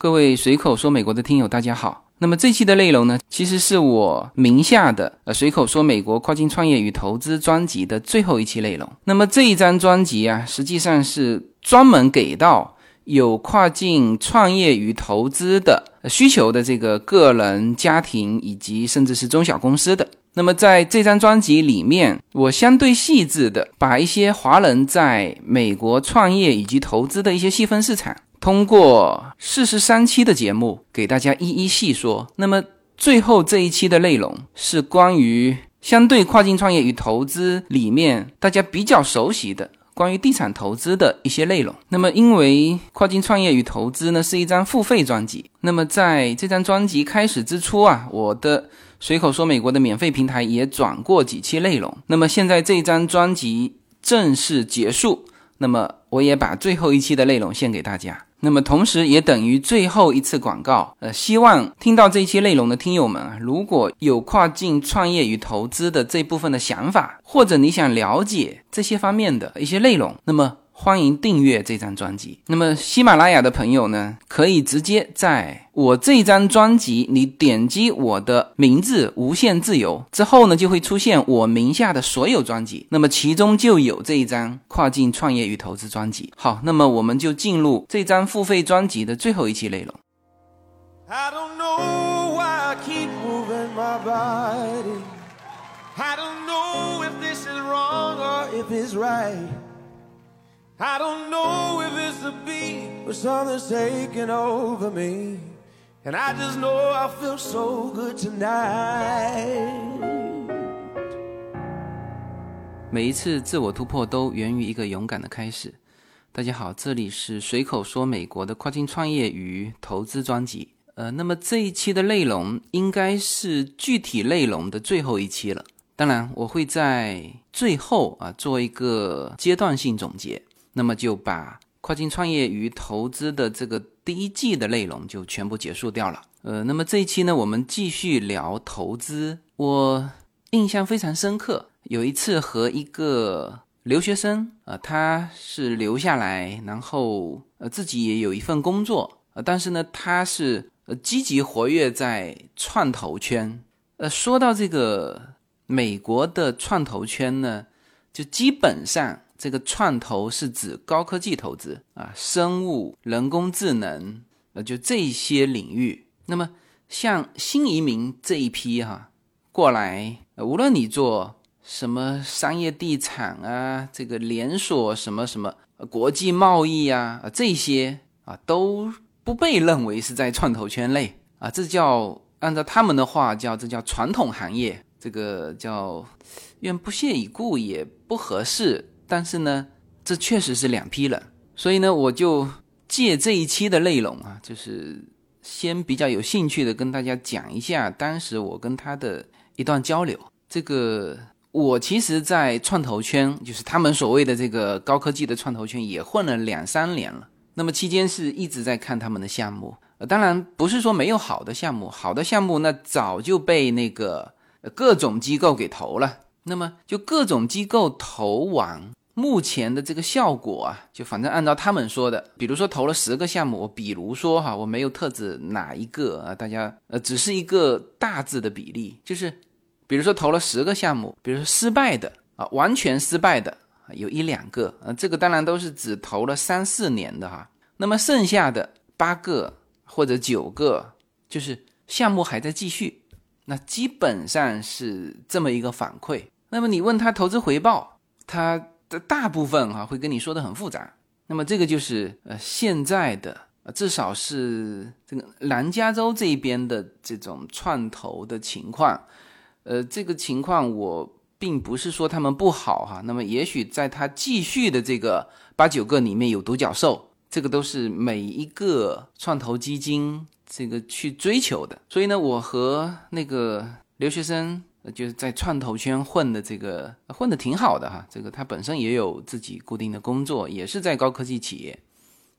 各位随口说美国的听友，大家好。那么这期的内容呢，其实是我名下的呃随口说美国跨境创业与投资专辑的最后一期内容。那么这一张专辑啊，实际上是专门给到有跨境创业与投资的需求的这个个人、家庭以及甚至是中小公司的。那么在这张专辑里面，我相对细致的把一些华人在美国创业以及投资的一些细分市场。通过四十三期的节目给大家一一细说。那么最后这一期的内容是关于相对跨境创业与投资里面大家比较熟悉的关于地产投资的一些内容。那么因为跨境创业与投资呢是一张付费专辑，那么在这张专辑开始之初啊，我的随口说美国的免费平台也转过几期内容。那么现在这张专辑正式结束，那么我也把最后一期的内容献给大家。那么，同时也等于最后一次广告。呃，希望听到这一期内容的听友们，如果有跨境创业与投资的这部分的想法，或者你想了解这些方面的一些内容，那么。欢迎订阅这张专辑。那么喜马拉雅的朋友呢，可以直接在我这张专辑，你点击我的名字“无限自由”之后呢，就会出现我名下的所有专辑。那么其中就有这一张跨境创业与投资专辑。好，那么我们就进入这张付费专辑的最后一期内容。I don't know why I keep moving my body. I don't know if this is wrong or if it's right. I don't know if it's the beat or something's taking over me. And I just know I feel so good tonight. 每一次自我突破都源于一个勇敢的开始。大家好，这里是随口说美国的跨境创业与投资专辑。呃，那么这一期的内容应该是具体内容的最后一期了。当然，我会在最后啊做一个阶段性总结。那么就把跨境创业与投资的这个第一季的内容就全部结束掉了。呃，那么这一期呢，我们继续聊投资。我印象非常深刻，有一次和一个留学生，呃，他是留下来，然后呃自己也有一份工作，呃，但是呢，他是呃积极活跃在创投圈。呃，说到这个美国的创投圈呢，就基本上。这个创投是指高科技投资啊，生物、人工智能，呃，就这些领域。那么像新移民这一批哈过来，无论你做什么商业地产啊，这个连锁什么什么国际贸易啊，这些啊都不被认为是在创投圈内啊，这叫按照他们的话叫这叫传统行业，这个叫愿不屑一顾也不合适。但是呢，这确实是两批人，所以呢，我就借这一期的内容啊，就是先比较有兴趣的跟大家讲一下当时我跟他的一段交流。这个我其实，在创投圈，就是他们所谓的这个高科技的创投圈，也混了两三年了。那么期间是一直在看他们的项目，当然不是说没有好的项目，好的项目那早就被那个各种机构给投了。那么就各种机构投完。目前的这个效果啊，就反正按照他们说的，比如说投了十个项目，我比如说哈，我没有特指哪一个啊，大家呃，只是一个大致的比例，就是比如说投了十个项目，比如说失败的啊，完全失败的啊有一两个啊，这个当然都是只投了三四年的哈，那么剩下的八个或者九个，就是项目还在继续，那基本上是这么一个反馈。那么你问他投资回报，他。的大部分哈会跟你说的很复杂，那么这个就是呃现在的至少是这个南加州这边的这种创投的情况，呃这个情况我并不是说他们不好哈，那么也许在他继续的这个八九个里面有独角兽，这个都是每一个创投基金这个去追求的，所以呢我和那个留学生。就是在创投圈混的这个混的挺好的哈，这个他本身也有自己固定的工作，也是在高科技企业，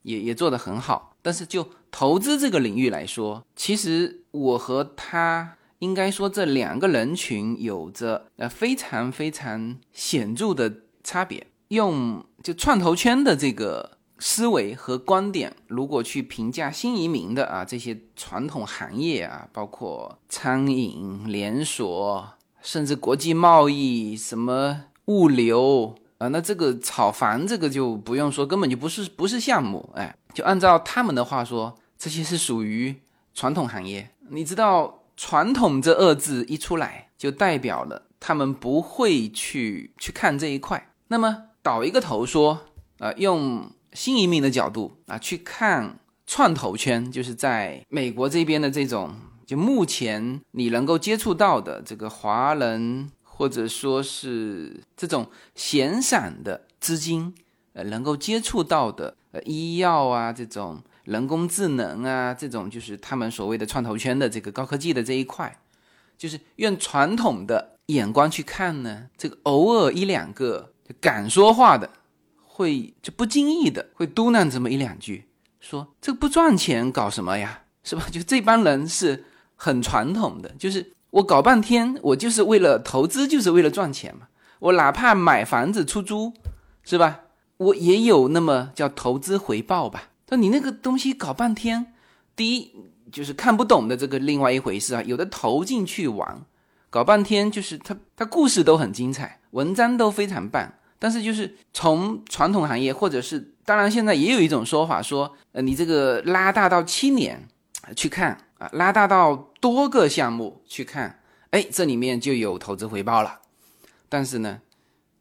也也做得很好。但是就投资这个领域来说，其实我和他应该说这两个人群有着呃非常非常显著的差别。用就创投圈的这个思维和观点，如果去评价新移民的啊这些传统行业啊，包括餐饮连锁，甚至国际贸易、什么物流啊，那这个炒房这个就不用说，根本就不是不是项目。哎，就按照他们的话说，这些是属于传统行业。你知道“传统”这二字一出来，就代表了他们不会去去看这一块。那么倒一个头说，啊，用。新移民的角度啊，去看创投圈，就是在美国这边的这种，就目前你能够接触到的这个华人，或者说是这种闲散的资金，呃，能够接触到的，呃，医药啊，这种人工智能啊，这种就是他们所谓的创投圈的这个高科技的这一块，就是用传统的眼光去看呢，这个偶尔一两个就敢说话的。会就不经意的会嘟囔这么一两句，说这个不赚钱搞什么呀，是吧？就这帮人是很传统的，就是我搞半天，我就是为了投资，就是为了赚钱嘛。我哪怕买房子出租，是吧？我也有那么叫投资回报吧。但你那个东西搞半天，第一就是看不懂的这个另外一回事啊。有的投进去玩，搞半天就是他他故事都很精彩，文章都非常棒。但是就是从传统行业，或者是当然现在也有一种说法说，呃，你这个拉大到七年去看啊，拉大到多个项目去看，哎，这里面就有投资回报了。但是呢，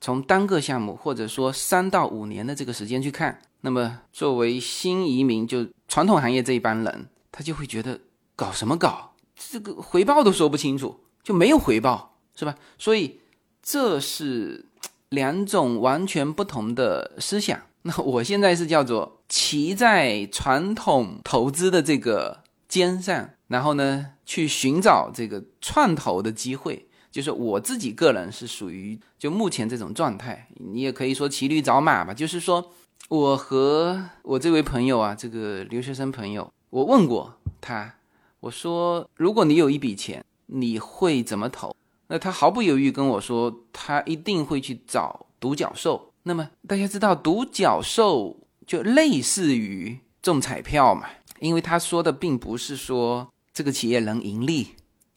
从单个项目或者说三到五年的这个时间去看，那么作为新移民就传统行业这一帮人，他就会觉得搞什么搞，这个回报都说不清楚，就没有回报，是吧？所以这是。两种完全不同的思想，那我现在是叫做骑在传统投资的这个肩上，然后呢去寻找这个创投的机会。就是我自己个人是属于就目前这种状态，你也可以说骑驴找马吧。就是说我和我这位朋友啊，这个留学生朋友，我问过他，我说如果你有一笔钱，你会怎么投？那他毫不犹豫跟我说，他一定会去找独角兽。那么大家知道，独角兽就类似于中彩票嘛？因为他说的并不是说这个企业能盈利，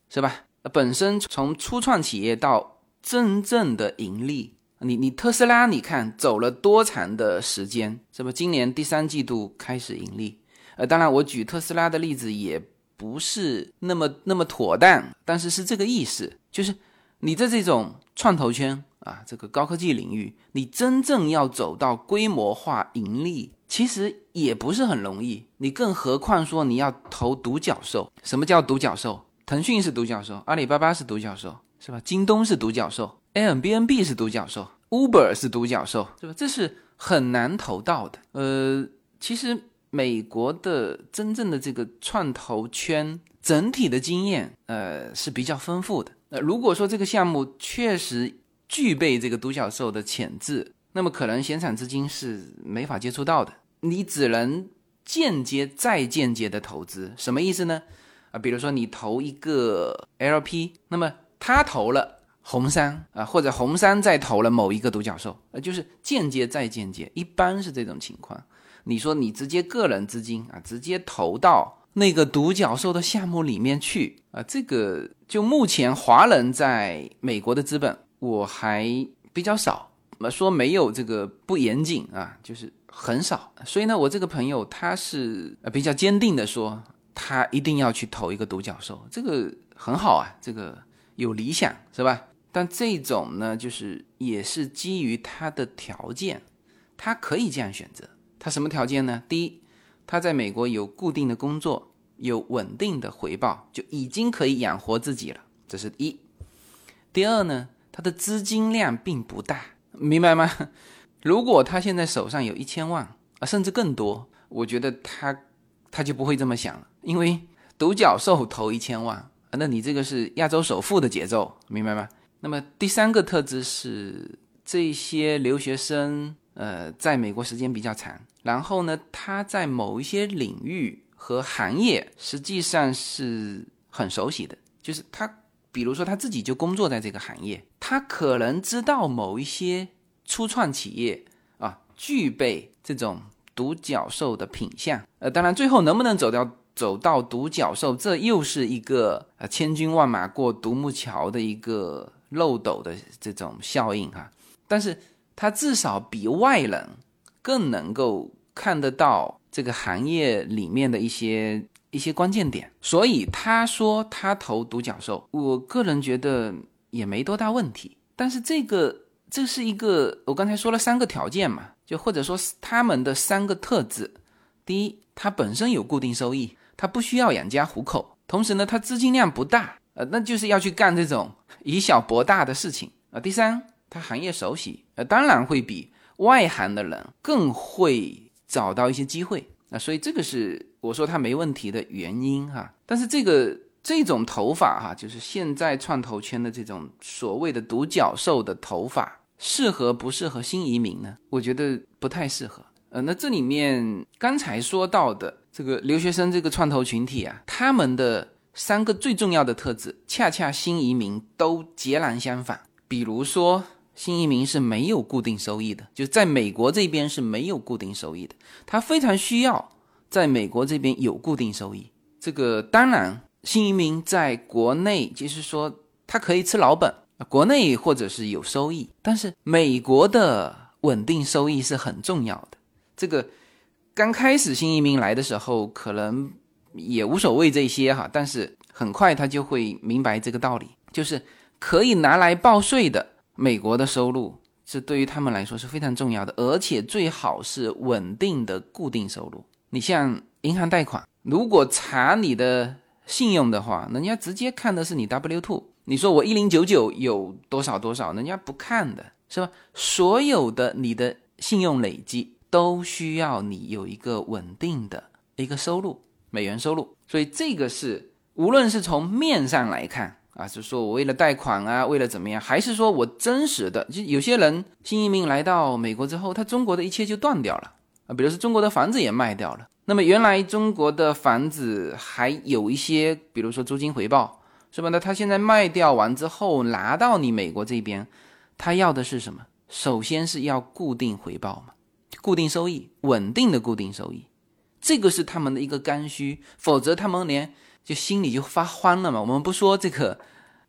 是吧？本身从初创企业到真正的盈利，你你特斯拉，你看走了多长的时间，是吧？今年第三季度开始盈利。呃，当然我举特斯拉的例子也。不是那么那么妥当，但是是这个意思，就是你在这种创投圈啊，这个高科技领域，你真正要走到规模化盈利，其实也不是很容易。你更何况说你要投独角兽？什么叫独角兽？腾讯是独角兽，阿里巴巴是独角兽，是吧？京东是独角兽，Airbnb 是独角兽，Uber 是独角兽，是吧？这是很难投到的。呃，其实。美国的真正的这个创投圈整体的经验，呃是比较丰富的。那如果说这个项目确实具备这个独角兽的潜质，那么可能闲散资金是没法接触到的，你只能间接再间接的投资。什么意思呢？啊，比如说你投一个 LP，那么他投了红杉啊，或者红杉再投了某一个独角兽，呃，就是间接再间接，一般是这种情况。你说你直接个人资金啊，直接投到那个独角兽的项目里面去啊，这个就目前华人在美国的资本我还比较少。么说没有这个不严谨啊，就是很少。所以呢，我这个朋友他是呃比较坚定的说，他一定要去投一个独角兽，这个很好啊，这个有理想是吧？但这种呢，就是也是基于他的条件，他可以这样选择。他什么条件呢？第一，他在美国有固定的工作，有稳定的回报，就已经可以养活自己了。这是一。第二呢，他的资金量并不大，明白吗？如果他现在手上有一千万啊，甚至更多，我觉得他他就不会这么想了，因为独角兽投一千万啊，那你这个是亚洲首富的节奏，明白吗？那么第三个特质是这些留学生。呃，在美国时间比较长，然后呢，他在某一些领域和行业实际上是很熟悉的，就是他，比如说他自己就工作在这个行业，他可能知道某一些初创企业啊，具备这种独角兽的品相。呃，当然最后能不能走掉走到独角兽，这又是一个呃千军万马过独木桥的一个漏斗的这种效应哈。但是他至少比外人更能够看得到这个行业里面的一些。一些关键点，所以他说他投独角兽，我个人觉得也没多大问题。但是这个这是一个我刚才说了三个条件嘛，就或者说他们的三个特质：第一，它本身有固定收益，它不需要养家糊口；同时呢，它资金量不大，呃，那就是要去干这种以小博大的事情。啊；第三，他行业熟悉，呃，当然会比外行的人更会找到一些机会。那所以这个是我说他没问题的原因哈，但是这个这种头发哈，就是现在创投圈的这种所谓的独角兽的头发，适合不适合新移民呢？我觉得不太适合。呃，那这里面刚才说到的这个留学生这个创投群体啊，他们的三个最重要的特质，恰恰新移民都截然相反。比如说。新移民是没有固定收益的，就在美国这边是没有固定收益的。他非常需要在美国这边有固定收益。这个当然，新移民在国内就是说他可以吃老本，国内或者是有收益，但是美国的稳定收益是很重要的。这个刚开始新移民来的时候可能也无所谓这些哈，但是很快他就会明白这个道理，就是可以拿来报税的。美国的收入是对于他们来说是非常重要的，而且最好是稳定的固定收入。你像银行贷款，如果查你的信用的话，人家直接看的是你 W two。你说我一零九九有多少多少，人家不看的是吧？所有的你的信用累积都需要你有一个稳定的一个收入，美元收入。所以这个是无论是从面上来看。啊，是说我为了贷款啊，为了怎么样，还是说我真实的？就有些人新移民来到美国之后，他中国的一切就断掉了啊，比如说中国的房子也卖掉了。那么原来中国的房子还有一些，比如说租金回报，是吧？那他现在卖掉完之后，拿到你美国这边，他要的是什么？首先是要固定回报嘛，固定收益，稳定的固定收益，这个是他们的一个刚需，否则他们连。就心里就发慌了嘛。我们不说这个，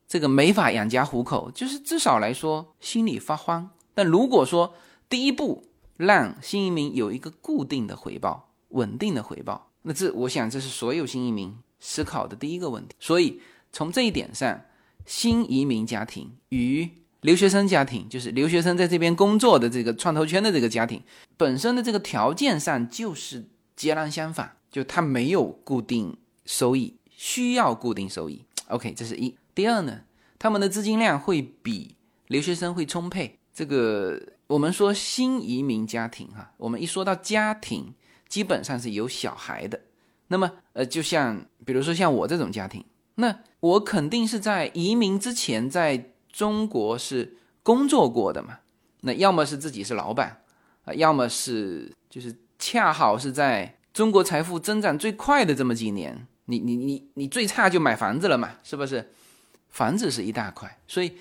这个没法养家糊口，就是至少来说心里发慌。但如果说第一步让新移民有一个固定的回报、稳定的回报，那这我想这是所有新移民思考的第一个问题。所以从这一点上，新移民家庭与留学生家庭，就是留学生在这边工作的这个创投圈的这个家庭本身的这个条件上就是截然相反，就他没有固定收益。需要固定收益，OK，这是一。第二呢，他们的资金量会比留学生会充沛。这个我们说新移民家庭哈，我们一说到家庭，基本上是有小孩的。那么呃，就像比如说像我这种家庭，那我肯定是在移民之前在中国是工作过的嘛。那要么是自己是老板啊，要么是就是恰好是在中国财富增长最快的这么几年。你你你你最差就买房子了嘛，是不是？房子是一大块，所以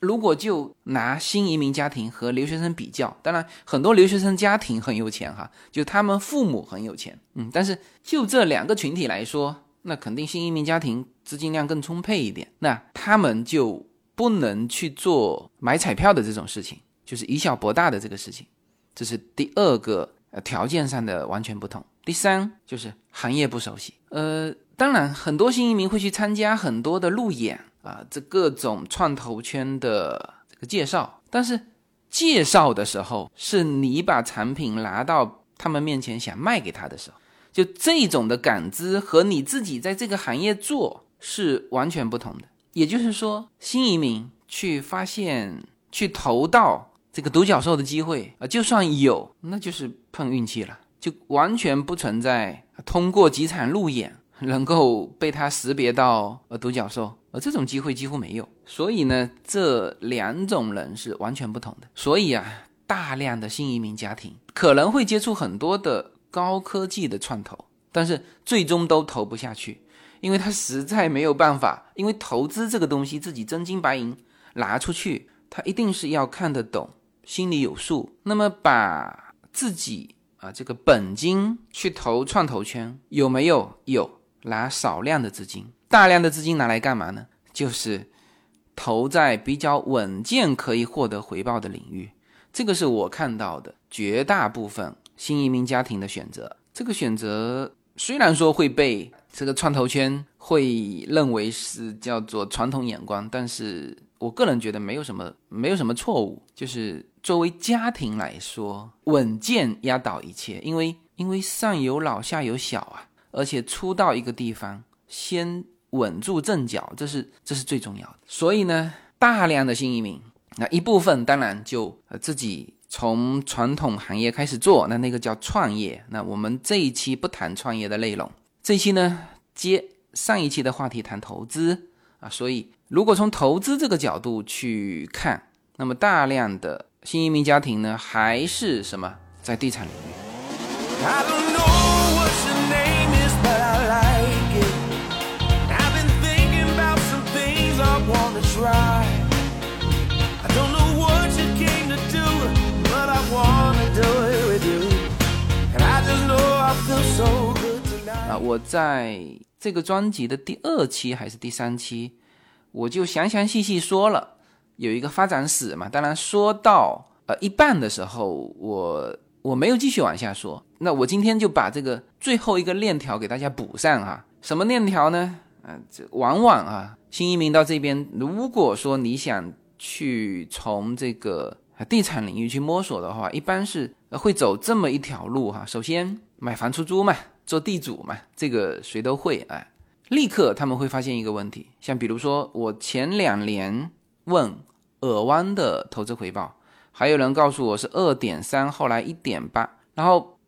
如果就拿新移民家庭和留学生比较，当然很多留学生家庭很有钱哈，就他们父母很有钱，嗯，但是就这两个群体来说，那肯定新移民家庭资金量更充沛一点，那他们就不能去做买彩票的这种事情，就是以小博大的这个事情，这是第二个呃条件上的完全不同。第三就是行业不熟悉，呃。当然，很多新移民会去参加很多的路演啊，这各种创投圈的这个介绍。但是介绍的时候，是你把产品拿到他们面前想卖给他的时候，就这种的感知和你自己在这个行业做是完全不同的。也就是说，新移民去发现、去投到这个独角兽的机会啊，就算有，那就是碰运气了，就完全不存在通过几场路演。能够被他识别到呃独角兽，而这种机会几乎没有，所以呢，这两种人是完全不同的。所以啊，大量的新移民家庭可能会接触很多的高科技的创投，但是最终都投不下去，因为他实在没有办法。因为投资这个东西，自己真金白银拿出去，他一定是要看得懂，心里有数。那么把自己啊，这个本金去投创投圈有没有？有，拿少量的资金，大量的资金拿来干嘛呢？就是投在比较稳健可以获得回报的领域。这个是我看到的绝大部分新移民家庭的选择。这个选择虽然说会被这个创投圈会认为是叫做传统眼光，但是我个人觉得没有什么没有什么错误。就是作为家庭来说，稳健压倒一切，因为因为上有老下有小啊，而且初到一个地方，先稳住阵脚，这是这是最重要的。所以呢，大量的新移民。那一部分当然就呃自己从传统行业开始做，那那个叫创业。那我们这一期不谈创业的内容，这一期呢接上一期的话题谈投资啊。所以如果从投资这个角度去看，那么大量的新移民家庭呢还是什么在地产领域。啊，我在这个专辑的第二期还是第三期，我就详详细细说了有一个发展史嘛。当然说到呃一半的时候，我我没有继续往下说。那我今天就把这个最后一个链条给大家补上哈。什么链条呢？啊，这往往啊新移民到这边，如果说你想去从这个地产领域去摸索的话，一般是会走这么一条路哈。首先买房出租嘛。做地主嘛，这个谁都会哎。立刻他们会发现一个问题，像比如说我前两年问尔湾的投资回报，还有人告诉我是二点三，后来一点八，然后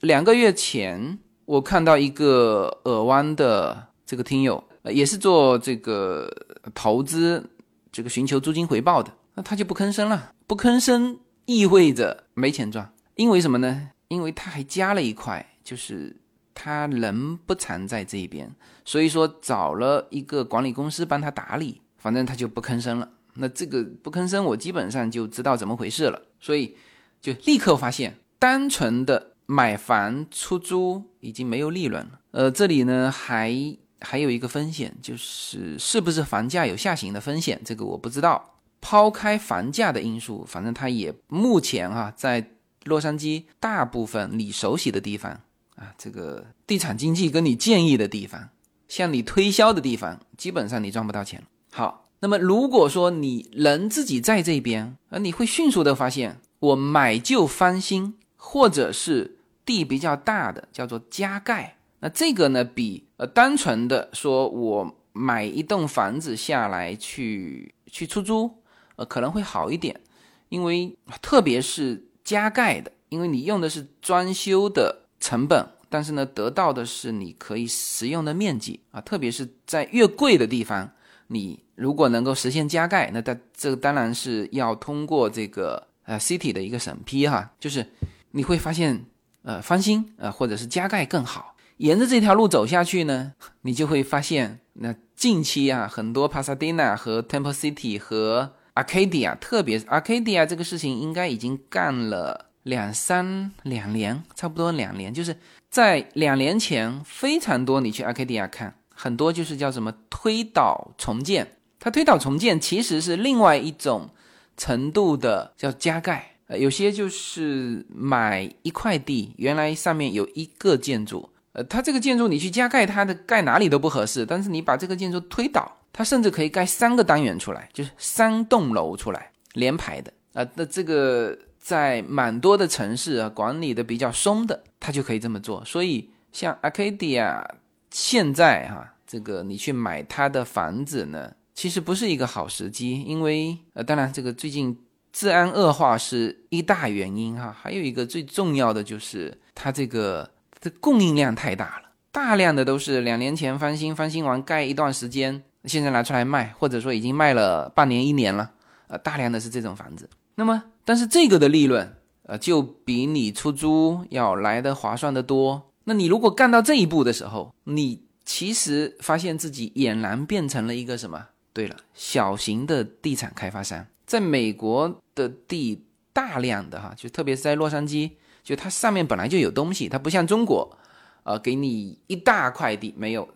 两个月前我看到一个尔湾的这个听友，也是做这个投资，这个寻求租金回报的，那他就不吭声了。不吭声意味着没钱赚，因为什么呢？因为他还加了一块，就是。他人不常在这边，所以说找了一个管理公司帮他打理，反正他就不吭声了。那这个不吭声，我基本上就知道怎么回事了，所以就立刻发现，单纯的买房出租已经没有利润了。呃，这里呢还还有一个风险，就是是不是房价有下行的风险，这个我不知道。抛开房价的因素，反正它也目前啊，在洛杉矶大部分你熟悉的地方。啊，这个地产经纪跟你建议的地方，向你推销的地方，基本上你赚不到钱。好，那么如果说你人自己在这边，啊，你会迅速的发现，我买旧翻新，或者是地比较大的，叫做加盖。那这个呢，比呃单纯的说我买一栋房子下来去去出租，呃可能会好一点，因为特别是加盖的，因为你用的是装修的。成本，但是呢，得到的是你可以使用的面积啊，特别是在越贵的地方，你如果能够实现加盖，那它这个当然是要通过这个呃 City 的一个审批哈，就是你会发现呃翻新呃或者是加盖更好。沿着这条路走下去呢，你就会发现那近期啊，很多 Pasadena 和 Temple City 和 Arcadia，特别 Arcadia 这个事情应该已经干了。两三两年，差不多两年，就是在两年前非常多。你去 Arcadia 看，很多就是叫什么推倒重建。它推倒重建其实是另外一种程度的叫加盖。呃，有些就是买一块地，原来上面有一个建筑，呃，它这个建筑你去加盖，它的盖哪里都不合适。但是你把这个建筑推倒，它甚至可以盖三个单元出来，就是三栋楼出来连排的。啊，那这个。在蛮多的城市啊，管理的比较松的，他就可以这么做。所以像 Arcadia 现在哈，这个你去买他的房子呢，其实不是一个好时机，因为呃，当然这个最近治安恶化是一大原因哈，还有一个最重要的就是它这个这供应量太大了，大量的都是两年前翻新，翻新完盖一段时间，现在拿出来卖，或者说已经卖了半年一年了，呃，大量的是这种房子，那么。但是这个的利润，呃，就比你出租要来的划算的多。那你如果干到这一步的时候，你其实发现自己俨然变成了一个什么？对了，小型的地产开发商，在美国的地大量的哈，就特别是在洛杉矶，就它上面本来就有东西，它不像中国，呃，给你一大块地，没有，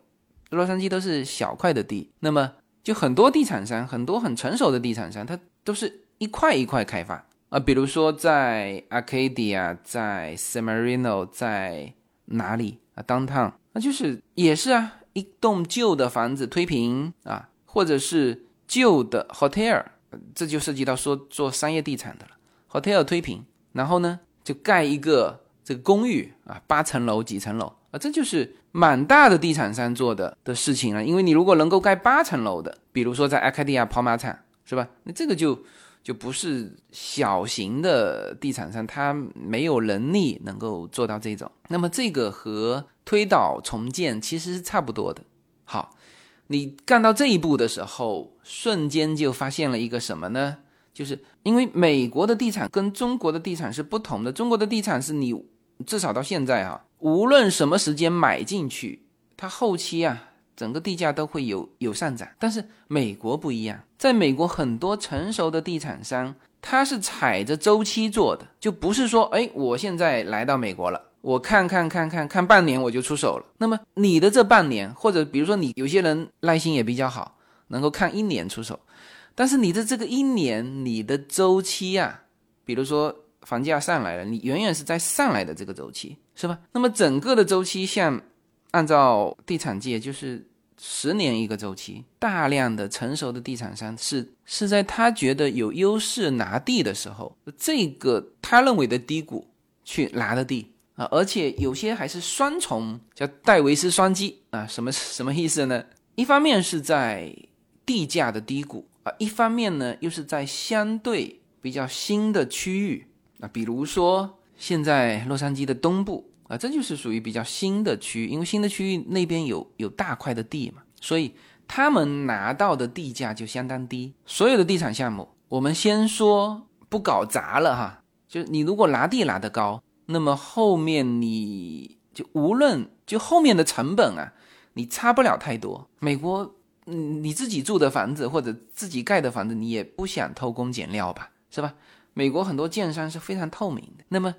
洛杉矶都是小块的地。那么就很多地产商，很多很成熟的地产商，它都是一块一块开发啊。比如说在 Arcadia，在 San Marino，在哪里啊？Downtown，那就是也是啊，一栋旧的房子推平啊，或者是旧的 hotel，这就涉及到说做商业地产的了。hotel 推平，然后呢？就盖一个这个公寓啊，八层楼、几层楼啊，这就是蛮大的地产商做的的事情了。因为你如果能够盖八层楼的，比如说在阿卡迪亚跑马场，是吧？那这个就就不是小型的地产商，他没有能力能够做到这种。那么这个和推倒重建其实是差不多的。好，你干到这一步的时候，瞬间就发现了一个什么呢？就是因为美国的地产跟中国的地产是不同的，中国的地产是你至少到现在啊，无论什么时间买进去，它后期啊整个地价都会有有上涨。但是美国不一样，在美国很多成熟的地产商，他是踩着周期做的，就不是说哎我现在来到美国了，我看看看看看半年我就出手了。那么你的这半年，或者比如说你有些人耐心也比较好，能够看一年出手。但是你的这个一年，你的周期啊，比如说房价上来了，你远远是在上来的这个周期，是吧？那么整个的周期，像按照地产界就是十年一个周期，大量的成熟的地产商是是在他觉得有优势拿地的时候，这个他认为的低谷去拿的地啊，而且有些还是双重，叫戴维斯双击啊，什么什么意思呢？一方面是在地价的低谷。啊，一方面呢，又是在相对比较新的区域啊，比如说现在洛杉矶的东部啊，这就是属于比较新的区域，因为新的区域那边有有大块的地嘛，所以他们拿到的地价就相当低。所有的地产项目，我们先说不搞砸了哈，就你如果拿地拿得高，那么后面你就无论就后面的成本啊，你差不了太多。美国。嗯，你自己住的房子或者自己盖的房子，你也不想偷工减料吧，是吧？美国很多建商是非常透明的，那么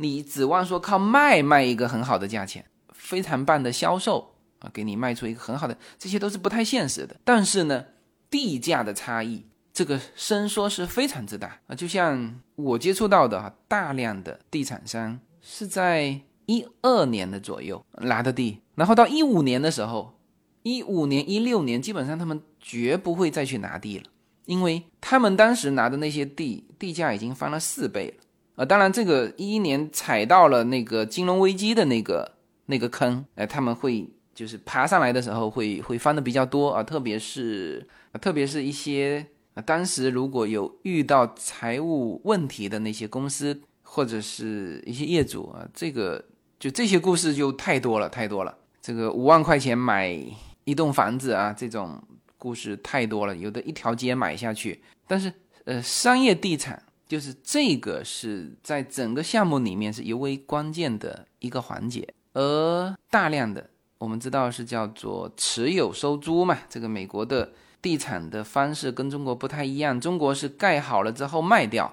你指望说靠卖卖一个很好的价钱，非常棒的销售啊，给你卖出一个很好的，这些都是不太现实的。但是呢，地价的差异，这个伸缩是非常之大啊。就像我接触到的哈，大量的地产商是在一二年的左右拿的地，然后到一五年的时候。一五年、一六年，基本上他们绝不会再去拿地了，因为他们当时拿的那些地，地价已经翻了四倍了。呃，当然，这个一一年踩到了那个金融危机的那个那个坑，哎，他们会就是爬上来的时候会会翻的比较多啊，特别是特别是一些啊，当时如果有遇到财务问题的那些公司或者是一些业主啊，这个就这些故事就太多了，太多了。这个五万块钱买。一栋房子啊，这种故事太多了，有的一条街买下去。但是，呃，商业地产就是这个是在整个项目里面是尤为关键的一个环节。而大量的我们知道是叫做持有收租嘛，这个美国的地产的方式跟中国不太一样，中国是盖好了之后卖掉，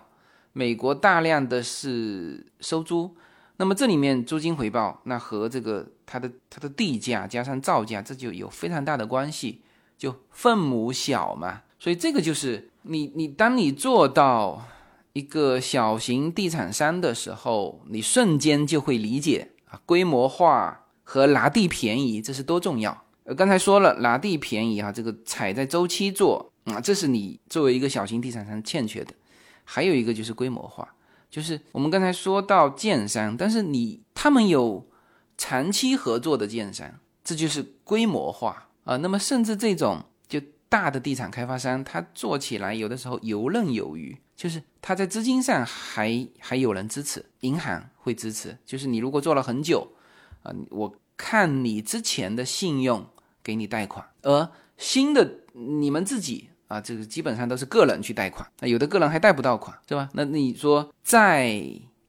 美国大量的是收租。那么这里面租金回报，那和这个它的它的地价加上造价，这就有非常大的关系，就分母小嘛。所以这个就是你你当你做到一个小型地产商的时候，你瞬间就会理解啊，规模化和拿地便宜这是多重要。呃，刚才说了拿地便宜哈，这个踩在周期做啊，这是你作为一个小型地产商欠缺的。还有一个就是规模化。就是我们刚才说到建商，但是你他们有长期合作的建商，这就是规模化啊。那么甚至这种就大的地产开发商，他做起来有的时候游刃有余，就是他在资金上还还有人支持，银行会支持。就是你如果做了很久啊，我看你之前的信用给你贷款，而新的你们自己。啊，这个基本上都是个人去贷款，那有的个人还贷不到款，是吧？那你说再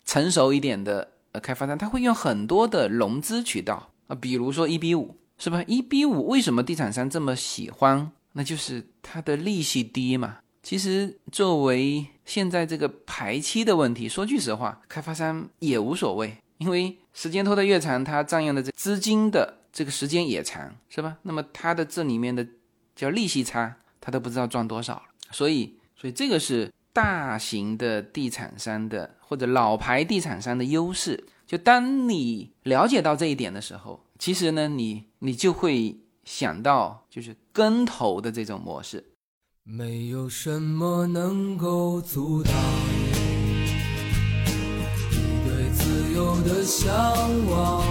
成熟一点的呃开发商，他会用很多的融资渠道啊，比如说一比五，是吧？一比五为什么地产商这么喜欢？那就是它的利息低嘛。其实作为现在这个排期的问题，说句实话，开发商也无所谓，因为时间拖得越长，他占用的这资金的这个时间也长，是吧？那么他的这里面的叫利息差，他都不知道赚多少了。所以，所以这个是大型的地产商的或者老牌地产商的优势。就当你了解到这一点的时候，其实呢，你你就会想到就是跟投的这种模式。没有什么能够阻挡你对自由的向往。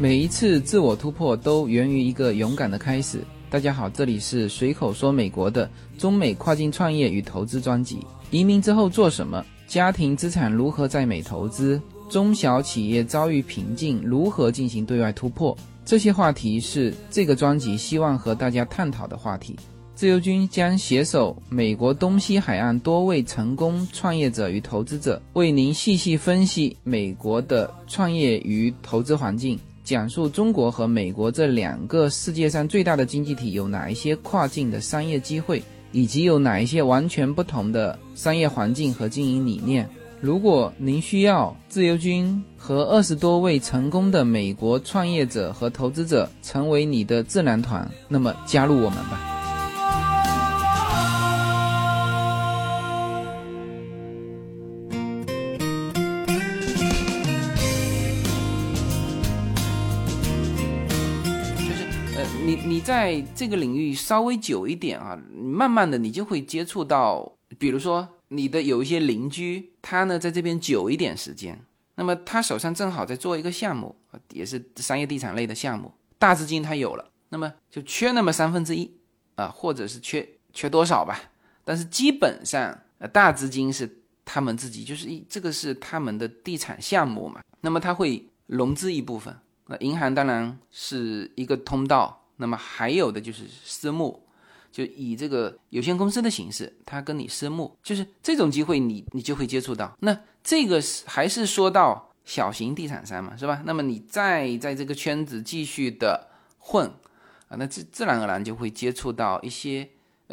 每一次自我突破都源于一个勇敢的开始。大家好，这里是随口说美国的中美跨境创业与投资专辑。移民之后做什么？家庭资产如何在美投资？中小企业遭遇瓶颈，如何进行对外突破？这些话题是这个专辑希望和大家探讨的话题。自由军将携手美国东西海岸多位成功创业者与投资者，为您细细分析美国的创业与投资环境，讲述中国和美国这两个世界上最大的经济体有哪一些跨境的商业机会，以及有哪一些完全不同的商业环境和经营理念。如果您需要自由军和二十多位成功的美国创业者和投资者成为你的智囊团，那么加入我们吧。就是呃，你你在这个领域稍微久一点啊，慢慢的你就会接触到，比如说。你的有一些邻居，他呢在这边久一点时间，那么他手上正好在做一个项目，也是商业地产类的项目，大资金他有了，那么就缺那么三分之一啊，或者是缺缺多少吧，但是基本上呃大资金是他们自己，就是一这个是他们的地产项目嘛，那么他会融资一部分，那银行当然是一个通道，那么还有的就是私募。就以这个有限公司的形式，他跟你私募，就是这种机会，你你就会接触到。那这个是还是说到小型地产商嘛，是吧？那么你再在这个圈子继续的混啊，那自自然而然就会接触到一些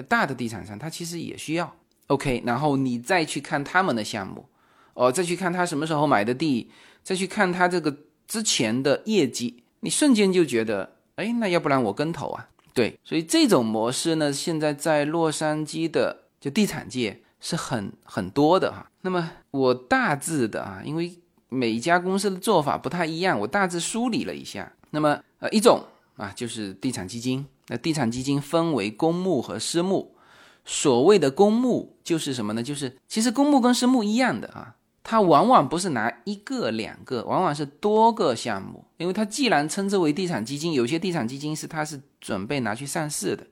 大的地产商，他其实也需要。OK，然后你再去看他们的项目，哦，再去看他什么时候买的地，再去看他这个之前的业绩，你瞬间就觉得，哎，那要不然我跟投啊。对，所以这种模式呢，现在在洛杉矶的就地产界是很很多的哈。那么我大致的啊，因为每一家公司的做法不太一样，我大致梳理了一下。那么呃，一种啊就是地产基金，那地产基金分为公募和私募。所谓的公募就是什么呢？就是其实公募跟私募一样的啊。它往往不是拿一个两个，往往是多个项目，因为它既然称之为地产基金，有些地产基金是它是准备拿去上市的。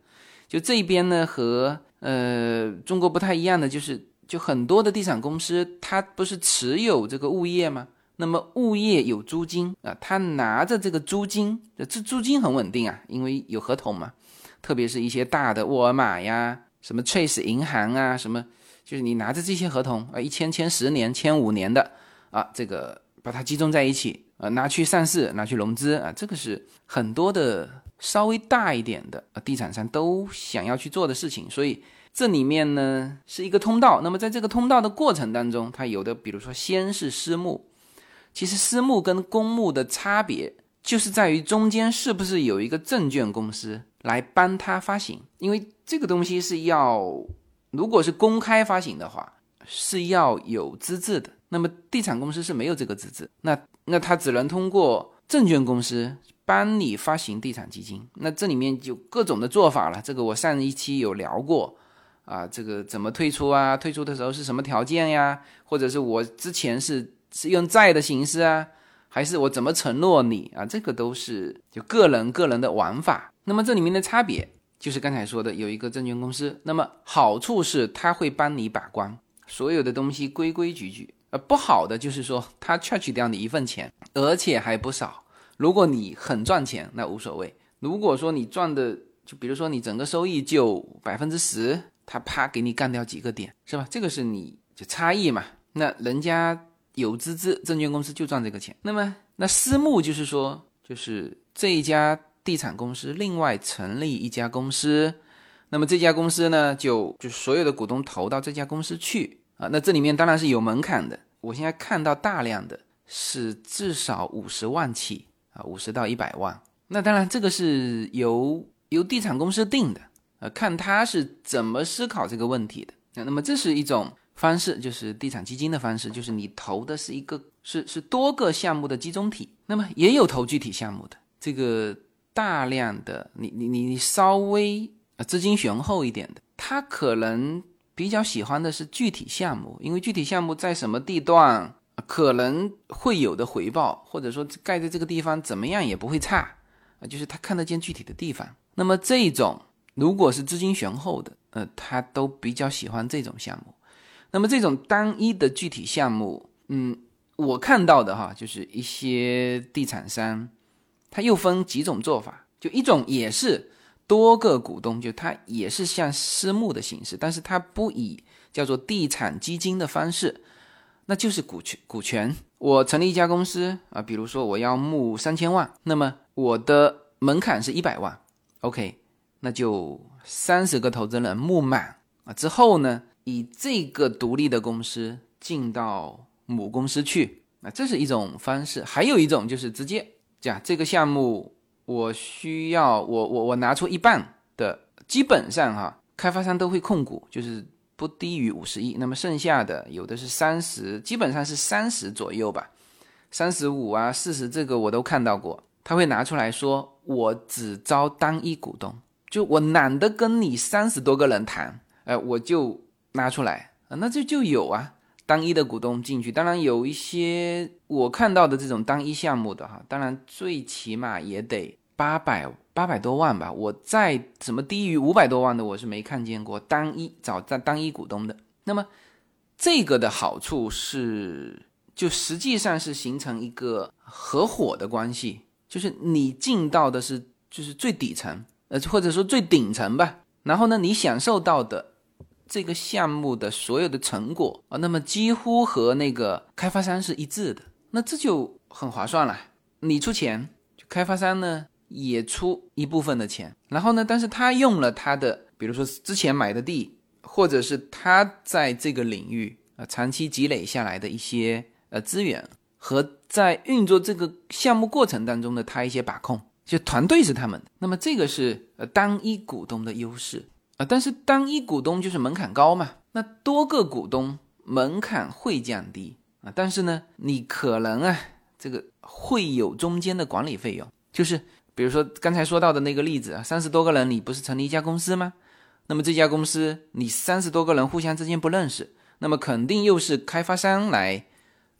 就这边呢和呃中国不太一样的就是，就很多的地产公司它不是持有这个物业吗？那么物业有租金啊，他拿着这个租金，这租金很稳定啊，因为有合同嘛。特别是一些大的沃尔玛呀，什么 Chase 银行啊，什么。就是你拿着这些合同啊，一签签十年、签五年的啊，这个把它集中在一起啊，拿去上市、拿去融资啊，这个是很多的稍微大一点的地产商都想要去做的事情。所以这里面呢是一个通道。那么在这个通道的过程当中，它有的比如说先是私募，其实私募跟公募的差别就是在于中间是不是有一个证券公司来帮他发行，因为这个东西是要。如果是公开发行的话，是要有资质的。那么地产公司是没有这个资质，那那他只能通过证券公司帮你发行地产基金。那这里面就各种的做法了。这个我上一期有聊过啊，这个怎么退出啊？退出的时候是什么条件呀？或者是我之前是是用债的形式啊，还是我怎么承诺你啊？这个都是就个人个人的玩法。那么这里面的差别。就是刚才说的，有一个证券公司，那么好处是他会帮你把关，所有的东西规规矩矩。呃，不好的就是说他 charge 掉你一份钱，而且还不少。如果你很赚钱，那无所谓；如果说你赚的，就比如说你整个收益就百分之十，他啪给你干掉几个点，是吧？这个是你就差异嘛。那人家有资质，证券公司就赚这个钱。那么那私募就是说，就是这一家。地产公司另外成立一家公司，那么这家公司呢，就就所有的股东投到这家公司去啊。那这里面当然是有门槛的。我现在看到大量的是至少五十万起五十到一百万。那当然这个是由由地产公司定的，呃，看他是怎么思考这个问题的。那那么这是一种方式，就是地产基金的方式，就是你投的是一个是是多个项目的集中体。那么也有投具体项目的，这个大量的你你你稍微资金雄厚一点的，他可能。比较喜欢的是具体项目，因为具体项目在什么地段可能会有的回报，或者说盖在这个地方怎么样也不会差啊，就是他看得见具体的地方。那么这种如果是资金雄厚的，呃，他都比较喜欢这种项目。那么这种单一的具体项目，嗯，我看到的哈，就是一些地产商，他又分几种做法，就一种也是。多个股东，就它也是像私募的形式，但是它不以叫做地产基金的方式，那就是股权股权。我成立一家公司啊，比如说我要募三千万，那么我的门槛是一百万，OK，那就三十个投资人募满啊之后呢，以这个独立的公司进到母公司去，啊，这是一种方式。还有一种就是直接讲这个项目。我需要我我我拿出一半的，基本上哈，开发商都会控股，就是不低于五十亿。那么剩下的有的是三十，基本上是三十左右吧，三十五啊，四十这个我都看到过。他会拿出来说，我只招单一股东，就我懒得跟你三十多个人谈，哎，我就拿出来啊，那这就有啊，单一的股东进去。当然有一些我看到的这种单一项目的哈，当然最起码也得。八百八百多万吧，我在什么低于五百多万的，我是没看见过单一找在单一股东的。那么这个的好处是，就实际上是形成一个合伙的关系，就是你进到的是就是最底层，呃或者说最顶层吧。然后呢，你享受到的这个项目的所有的成果啊，那么几乎和那个开发商是一致的，那这就很划算了。你出钱，开发商呢。也出一部分的钱，然后呢，但是他用了他的，比如说之前买的地，或者是他在这个领域啊长期积累下来的一些呃资源，和在运作这个项目过程当中的他一些把控，就团队是他们的。那么这个是呃单一股东的优势啊，但是单一股东就是门槛高嘛，那多个股东门槛会降低啊，但是呢，你可能啊这个会有中间的管理费用，就是。比如说刚才说到的那个例子啊，三十多个人，你不是成立一家公司吗？那么这家公司你三十多个人互相之间不认识，那么肯定又是开发商来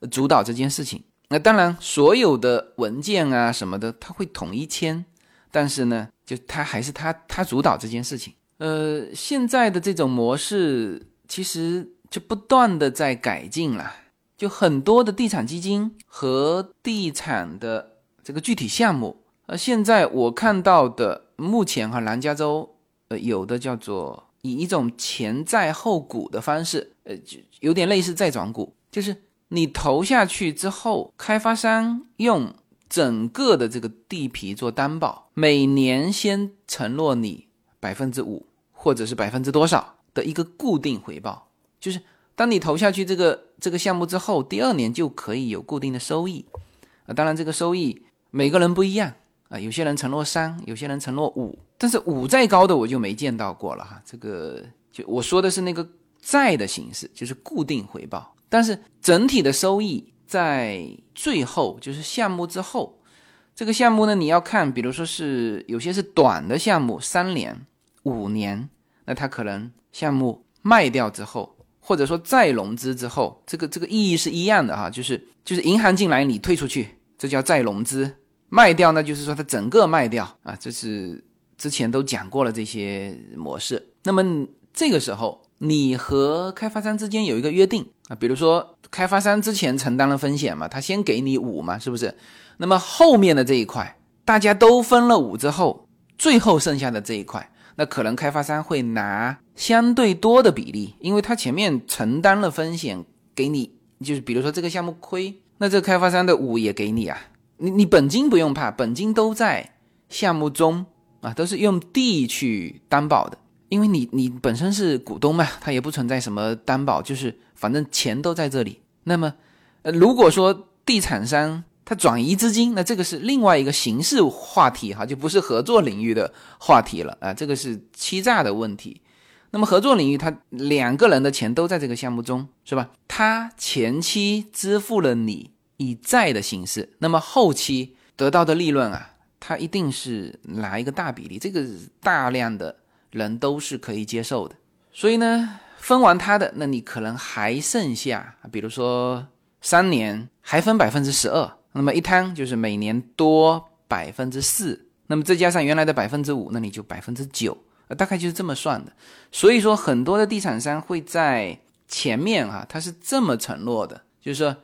主导这件事情。那当然，所有的文件啊什么的他会统一签，但是呢，就他还是他他主导这件事情。呃，现在的这种模式其实就不断的在改进了，就很多的地产基金和地产的这个具体项目。呃，现在我看到的，目前哈南加州，呃，有的叫做以一种前债后股的方式，呃，就有点类似债转股，就是你投下去之后，开发商用整个的这个地皮做担保，每年先承诺你百分之五或者是百分之多少的一个固定回报，就是当你投下去这个这个项目之后，第二年就可以有固定的收益，啊，当然这个收益每个人不一样。啊，有些人承诺三，有些人承诺五，但是五再高的我就没见到过了哈。这个就我说的是那个债的形式，就是固定回报，但是整体的收益在最后就是项目之后，这个项目呢你要看，比如说是有些是短的项目，三年、五年，那它可能项目卖掉之后，或者说再融资之后，这个这个意义是一样的哈，就是就是银行进来你退出去，这叫再融资。卖掉呢，就是说它整个卖掉啊，这是之前都讲过了这些模式。那么这个时候，你和开发商之间有一个约定啊，比如说开发商之前承担了风险嘛，他先给你五嘛，是不是？那么后面的这一块，大家都分了五之后，最后剩下的这一块，那可能开发商会拿相对多的比例，因为他前面承担了风险，给你就是比如说这个项目亏，那这开发商的五也给你啊。你你本金不用怕，本金都在项目中啊，都是用地去担保的。因为你你本身是股东嘛，它也不存在什么担保，就是反正钱都在这里。那么，呃，如果说地产商他转移资金，那这个是另外一个形式话题哈，就不是合作领域的话题了啊，这个是欺诈的问题。那么合作领域，他两个人的钱都在这个项目中，是吧？他前期支付了你以债的形式，那么后期得到的利润啊，它一定是拿一个大比例，这个大量的人都是可以接受的。所以呢，分完他的，那你可能还剩下，比如说三年还分百分之十二，那么一摊就是每年多百分之四，那么再加上原来的百分之五，那你就百分之九。大概就是这么算的，所以说很多的地产商会在前面啊，他是这么承诺的，就是说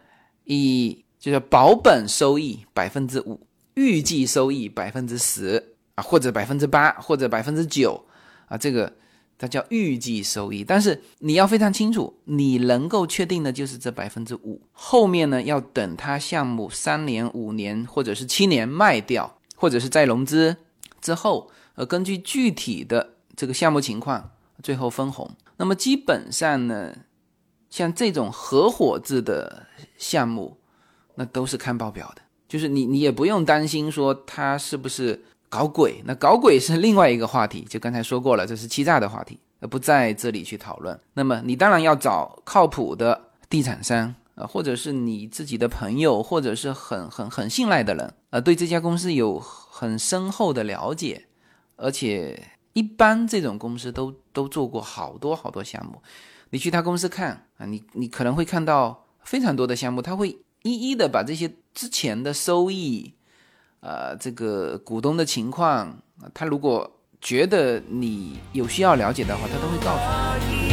以就是保本收益百分之五，预计收益百分之十啊，或者百分之八，或者百分之九啊，这个它叫预计收益。但是你要非常清楚，你能够确定的就是这百分之五，后面呢要等他项目三年、五年或者是七年卖掉，或者是再融资之后，呃，根据具体的。这个项目情况最后分红，那么基本上呢，像这种合伙制的项目，那都是看报表的，就是你你也不用担心说他是不是搞鬼，那搞鬼是另外一个话题，就刚才说过了，这是欺诈的话题，而不在这里去讨论。那么你当然要找靠谱的地产商啊，或者是你自己的朋友，或者是很很很信赖的人，呃，对这家公司有很深厚的了解，而且。一般这种公司都都做过好多好多项目，你去他公司看啊，你你可能会看到非常多的项目，他会一一的把这些之前的收益，呃，这个股东的情况，他如果觉得你有需要了解的话，他都会告诉你。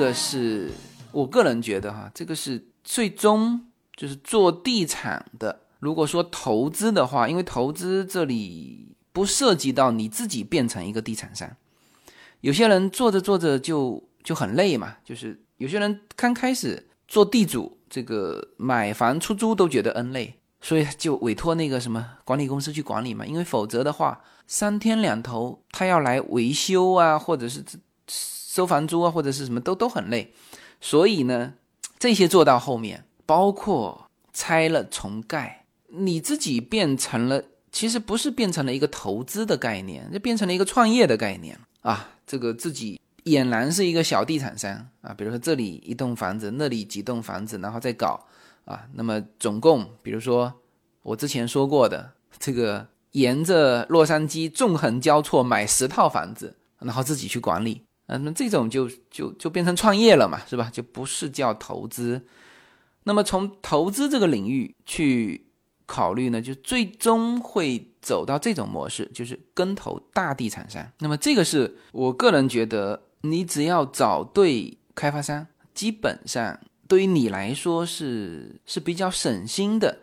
这个是我个人觉得哈，这个是最终就是做地产的。如果说投资的话，因为投资这里不涉及到你自己变成一个地产商，有些人做着做着就就很累嘛。就是有些人刚开始做地主，这个买房出租都觉得 N 累，所以就委托那个什么管理公司去管理嘛。因为否则的话，三天两头他要来维修啊，或者是。收房租啊，或者是什么都都很累，所以呢，这些做到后面，包括拆了重盖，你自己变成了，其实不是变成了一个投资的概念，就变成了一个创业的概念啊。这个自己俨然是一个小地产商啊，比如说这里一栋房子，那里几栋房子，然后再搞啊。那么总共，比如说我之前说过的，这个沿着洛杉矶纵横交错买十套房子，然后自己去管理。那么这种就就就变成创业了嘛，是吧？就不是叫投资。那么从投资这个领域去考虑呢，就最终会走到这种模式，就是跟投大地产商。那么这个是我个人觉得，你只要找对开发商，基本上对于你来说是是比较省心的，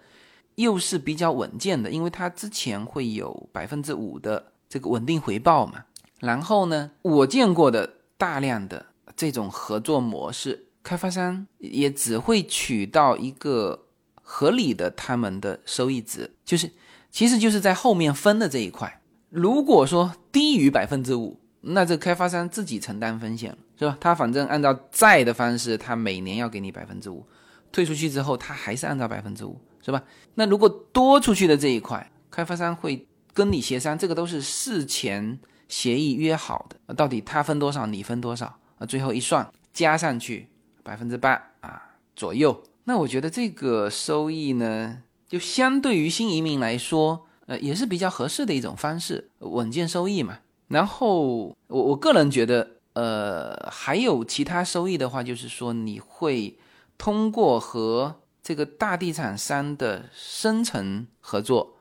又是比较稳健的，因为它之前会有百分之五的这个稳定回报嘛。然后呢，我见过的。大量的这种合作模式，开发商也只会取到一个合理的他们的收益值，就是其实就是在后面分的这一块。如果说低于百分之五，那这开发商自己承担风险了，是吧？他反正按照债的方式，他每年要给你百分之五，退出去之后他还是按照百分之五，是吧？那如果多出去的这一块，开发商会跟你协商，这个都是事前。协议约好的，到底他分多少，你分多少啊？最后一算加上去百分之八啊左右，那我觉得这个收益呢，就相对于新移民来说，呃，也是比较合适的一种方式，稳健收益嘛。然后我我个人觉得，呃，还有其他收益的话，就是说你会通过和这个大地产商的深层合作，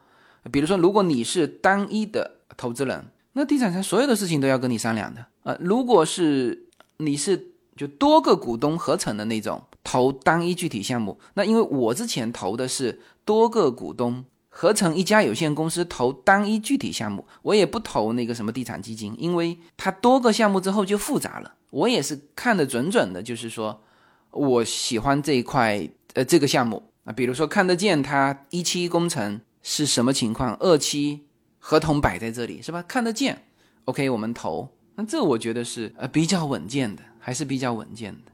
比如说，如果你是单一的投资人。那地产商所有的事情都要跟你商量的呃！如果是你是就多个股东合成的那种投单一具体项目，那因为我之前投的是多个股东合成一家有限公司投单一具体项目，我也不投那个什么地产基金，因为它多个项目之后就复杂了。我也是看得准准的，就是说我喜欢这一块呃这个项目啊，比如说看得见它一期工程是什么情况，二期合同摆在这里是吧？看得见，OK，我们投，那这我觉得是呃比较稳健的，还是比较稳健的。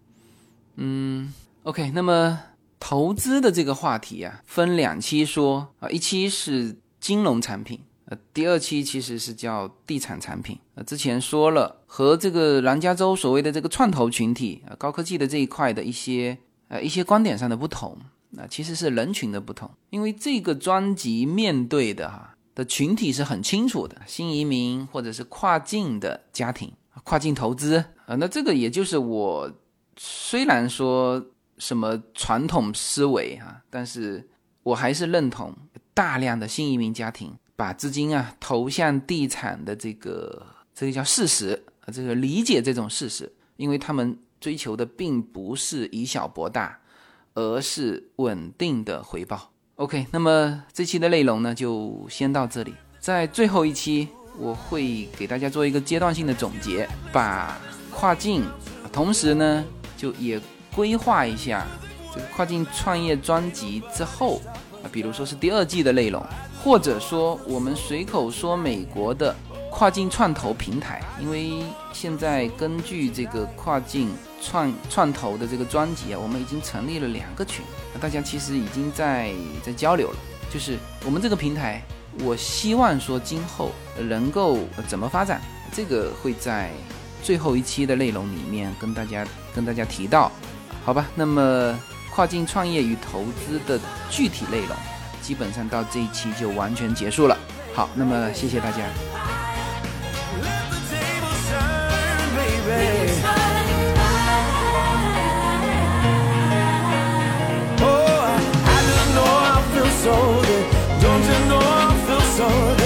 嗯，OK，那么。投资的这个话题啊，分两期说啊，一期是金融产品，呃，第二期其实是叫地产产品。呃，之前说了和这个南加州所谓的这个创投群体啊，高科技的这一块的一些呃一些观点上的不同，那其实是人群的不同。因为这个专辑面对的哈的群体是很清楚的，新移民或者是跨境的家庭，跨境投资啊，那这个也就是我虽然说。什么传统思维啊？但是我还是认同大量的新移民家庭把资金啊投向地产的这个这个叫事实啊，这个理解这种事实，因为他们追求的并不是以小博大，而是稳定的回报。OK，那么这期的内容呢就先到这里，在最后一期我会给大家做一个阶段性的总结，把跨境，同时呢就也。规划一下这个跨境创业专辑之后啊，比如说是第二季的内容，或者说我们随口说美国的跨境创投平台，因为现在根据这个跨境创创投的这个专辑啊，我们已经成立了两个群，大家其实已经在在交流了。就是我们这个平台，我希望说今后能够怎么发展，这个会在最后一期的内容里面跟大家跟大家提到。好吧，那么跨境创业与投资的具体内容，基本上到这一期就完全结束了。好，那么谢谢大家。older. Don't you know I feel so?